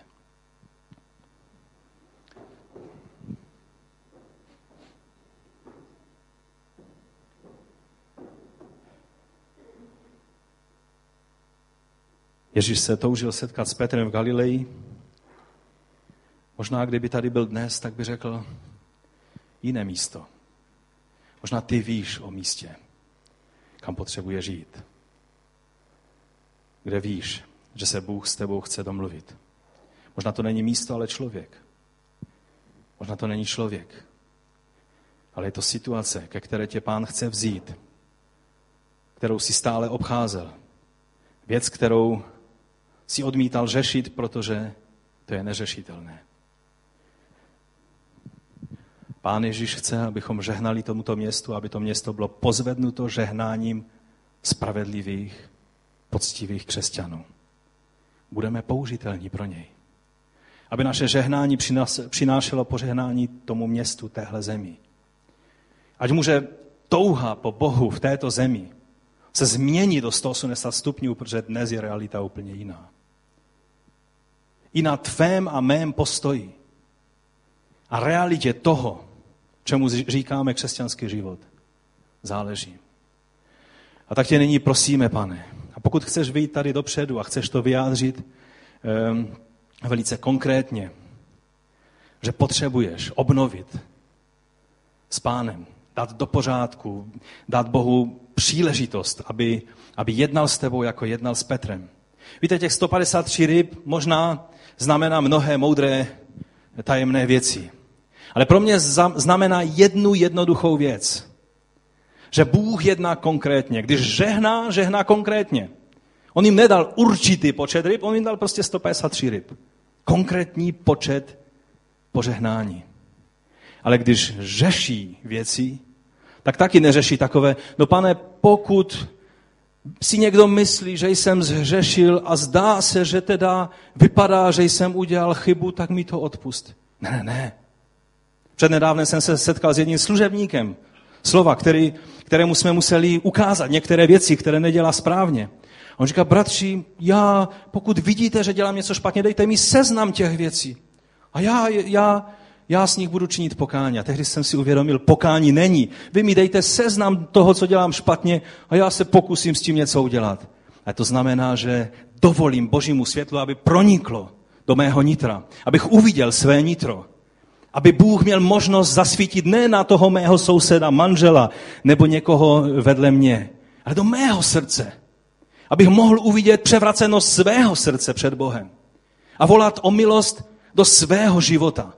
Ježíš se toužil setkat s Petrem v Galileji. Možná, kdyby tady byl dnes, tak by řekl jiné místo. Možná ty víš o místě, kam potřebuje žít. Kde víš, že se Bůh s tebou chce domluvit. Možná to není místo, ale člověk. Možná to není člověk, ale je to situace, ke které tě pán chce vzít, kterou si stále obcházel. Věc, kterou si odmítal řešit, protože to je neřešitelné. Pán Ježíš chce, abychom žehnali tomuto městu, aby to město bylo pozvednuto žehnáním spravedlivých, poctivých křesťanů. Budeme použitelní pro něj. Aby naše žehnání přinášelo požehnání tomu městu, téhle zemi. Ať může touha po Bohu v této zemi se změnit do 180 stupňů, protože dnes je realita úplně jiná. I na tvém a mém postoji a realitě toho, čemu říkáme křesťanský život, záleží. A tak tě nyní prosíme, pane. A pokud chceš vyjít tady dopředu a chceš to vyjádřit um, velice konkrétně, že potřebuješ obnovit s pánem, dát do pořádku, dát Bohu příležitost, aby, aby jednal s tebou, jako jednal s Petrem. Víte, těch 153 ryb možná znamená mnohé moudré tajemné věci. Ale pro mě znamená jednu jednoduchou věc. Že Bůh jedná konkrétně. Když žehná, žehná konkrétně. On jim nedal určitý počet ryb, on jim dal prostě 153 ryb. Konkrétní počet požehnání. Ale když řeší věci, tak taky neřeší takové, no pane, pokud si někdo myslí, že jsem zhřešil a zdá se, že teda vypadá, že jsem udělal chybu, tak mi to odpust. Ne, ne, ne. Přednedávnem jsem se setkal s jedním služebníkem slova, který, kterému jsme museli ukázat některé věci, které nedělá správně. On říká, bratři, já, pokud vidíte, že dělám něco špatně, dejte mi seznam těch věcí. A já, já, já s nich budu činit pokání. A tehdy jsem si uvědomil, pokání není. Vy mi dejte seznam toho, co dělám špatně a já se pokusím s tím něco udělat. A to znamená, že dovolím božímu světlu, aby proniklo do mého nitra. Abych uviděl své nitro. Aby Bůh měl možnost zasvítit ne na toho mého souseda, manžela nebo někoho vedle mě, ale do mého srdce. Abych mohl uvidět převracenost svého srdce před Bohem. A volat o milost do svého života.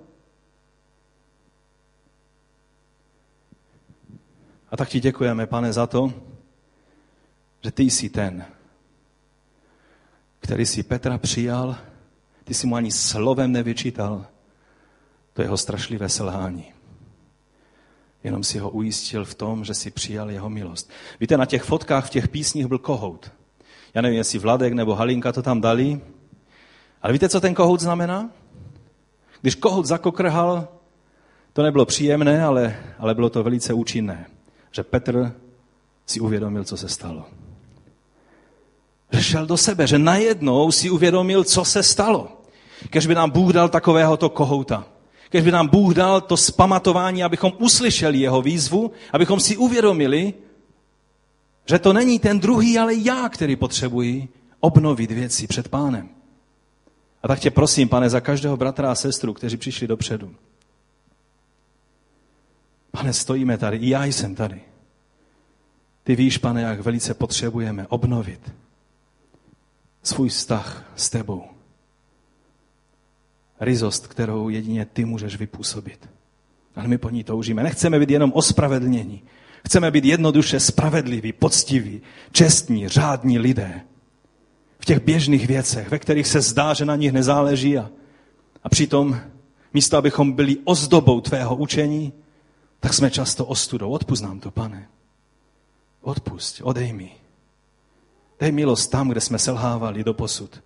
A tak ti děkujeme, pane, za to, že ty jsi ten, který si Petra přijal, ty si mu ani slovem nevyčítal, to jeho strašlivé selhání. Jenom si ho ujistil v tom, že si přijal jeho milost. Víte, na těch fotkách v těch písních byl kohout. Já nevím, jestli Vladek nebo Halinka to tam dali, ale víte, co ten kohout znamená? Když kohout zakokrhal, to nebylo příjemné, ale, ale bylo to velice účinné. Že Petr si uvědomil, co se stalo. Že šel do sebe, že najednou si uvědomil, co se stalo. Kež by nám Bůh dal takovéhoto kohouta. Kež by nám Bůh dal to spamatování, abychom uslyšeli jeho výzvu, abychom si uvědomili, že to není ten druhý, ale já, který potřebuji obnovit věci před pánem. A tak tě prosím, pane, za každého bratra a sestru, kteří přišli dopředu. Pane, stojíme tady, i já jsem tady. Ty víš, pane, jak velice potřebujeme obnovit svůj vztah s tebou. Ryzost, kterou jedině ty můžeš vypůsobit. Ale my po ní toužíme. Nechceme být jenom ospravedlnění. Chceme být jednoduše spravedliví, poctiví, čestní, řádní lidé. V těch běžných věcech, ve kterých se zdá, že na nich nezáleží a, a přitom místo, abychom byli ozdobou tvého učení, tak jsme často ostudou. Odpust nám to, pane. Odpust, odej mi. Dej milost tam, kde jsme selhávali do posud.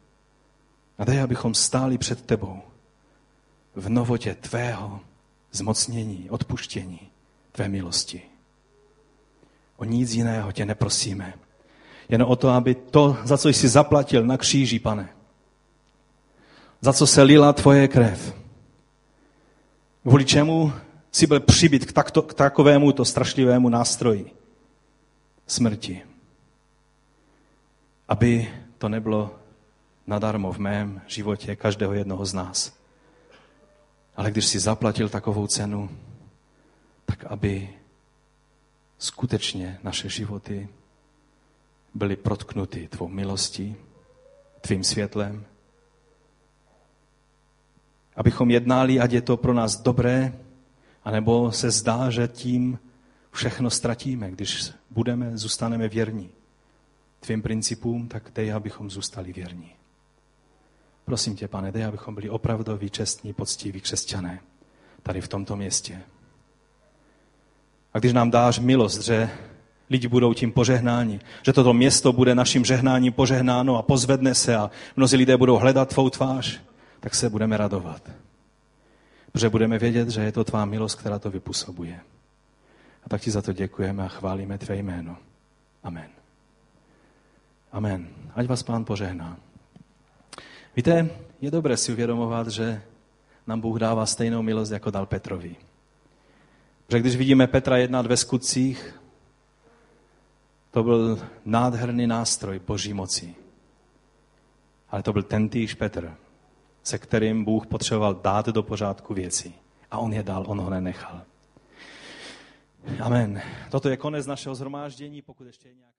A dej, abychom stáli před tebou v novotě tvého zmocnění, odpuštění, tvé milosti. O nic jiného tě neprosíme. Jen o to, aby to, za co jsi zaplatil na kříži, pane, za co se lila tvoje krev, kvůli čemu si byl přibyt k, takto, k takovému to strašlivému nástroji smrti. Aby to nebylo nadarmo v mém životě každého jednoho z nás. Ale když si zaplatil takovou cenu, tak aby skutečně naše životy byly protknuty tvou milostí, tvým světlem, abychom jednali, ať je to pro nás dobré, anebo se zdá, že tím všechno ztratíme, když budeme, zůstaneme věrní tvým principům, tak dej, abychom zůstali věrní. Prosím tě, pane, dej, abychom byli opravdoví, čestní, poctiví křesťané tady v tomto městě. A když nám dáš milost, že lidi budou tím požehnáni, že toto město bude naším žehnáním požehnáno a pozvedne se a mnozí lidé budou hledat tvou tvář, tak se budeme radovat. Protože budeme vědět, že je to tvá milost, která to vypůsobuje. A tak ti za to děkujeme a chválíme tvé jméno. Amen. Amen. Ať vás pán požehná. Víte, je dobré si uvědomovat, že nám Bůh dává stejnou milost, jako dal Petrovi. Protože když vidíme Petra jednat ve skutcích, to byl nádherný nástroj boží moci. Ale to byl ten týž Petr, se kterým Bůh potřeboval dát do pořádku věci. A on je dal, on ho nenechal. Amen. Toto je konec našeho zhromáždění, pokud ještě je nějaká...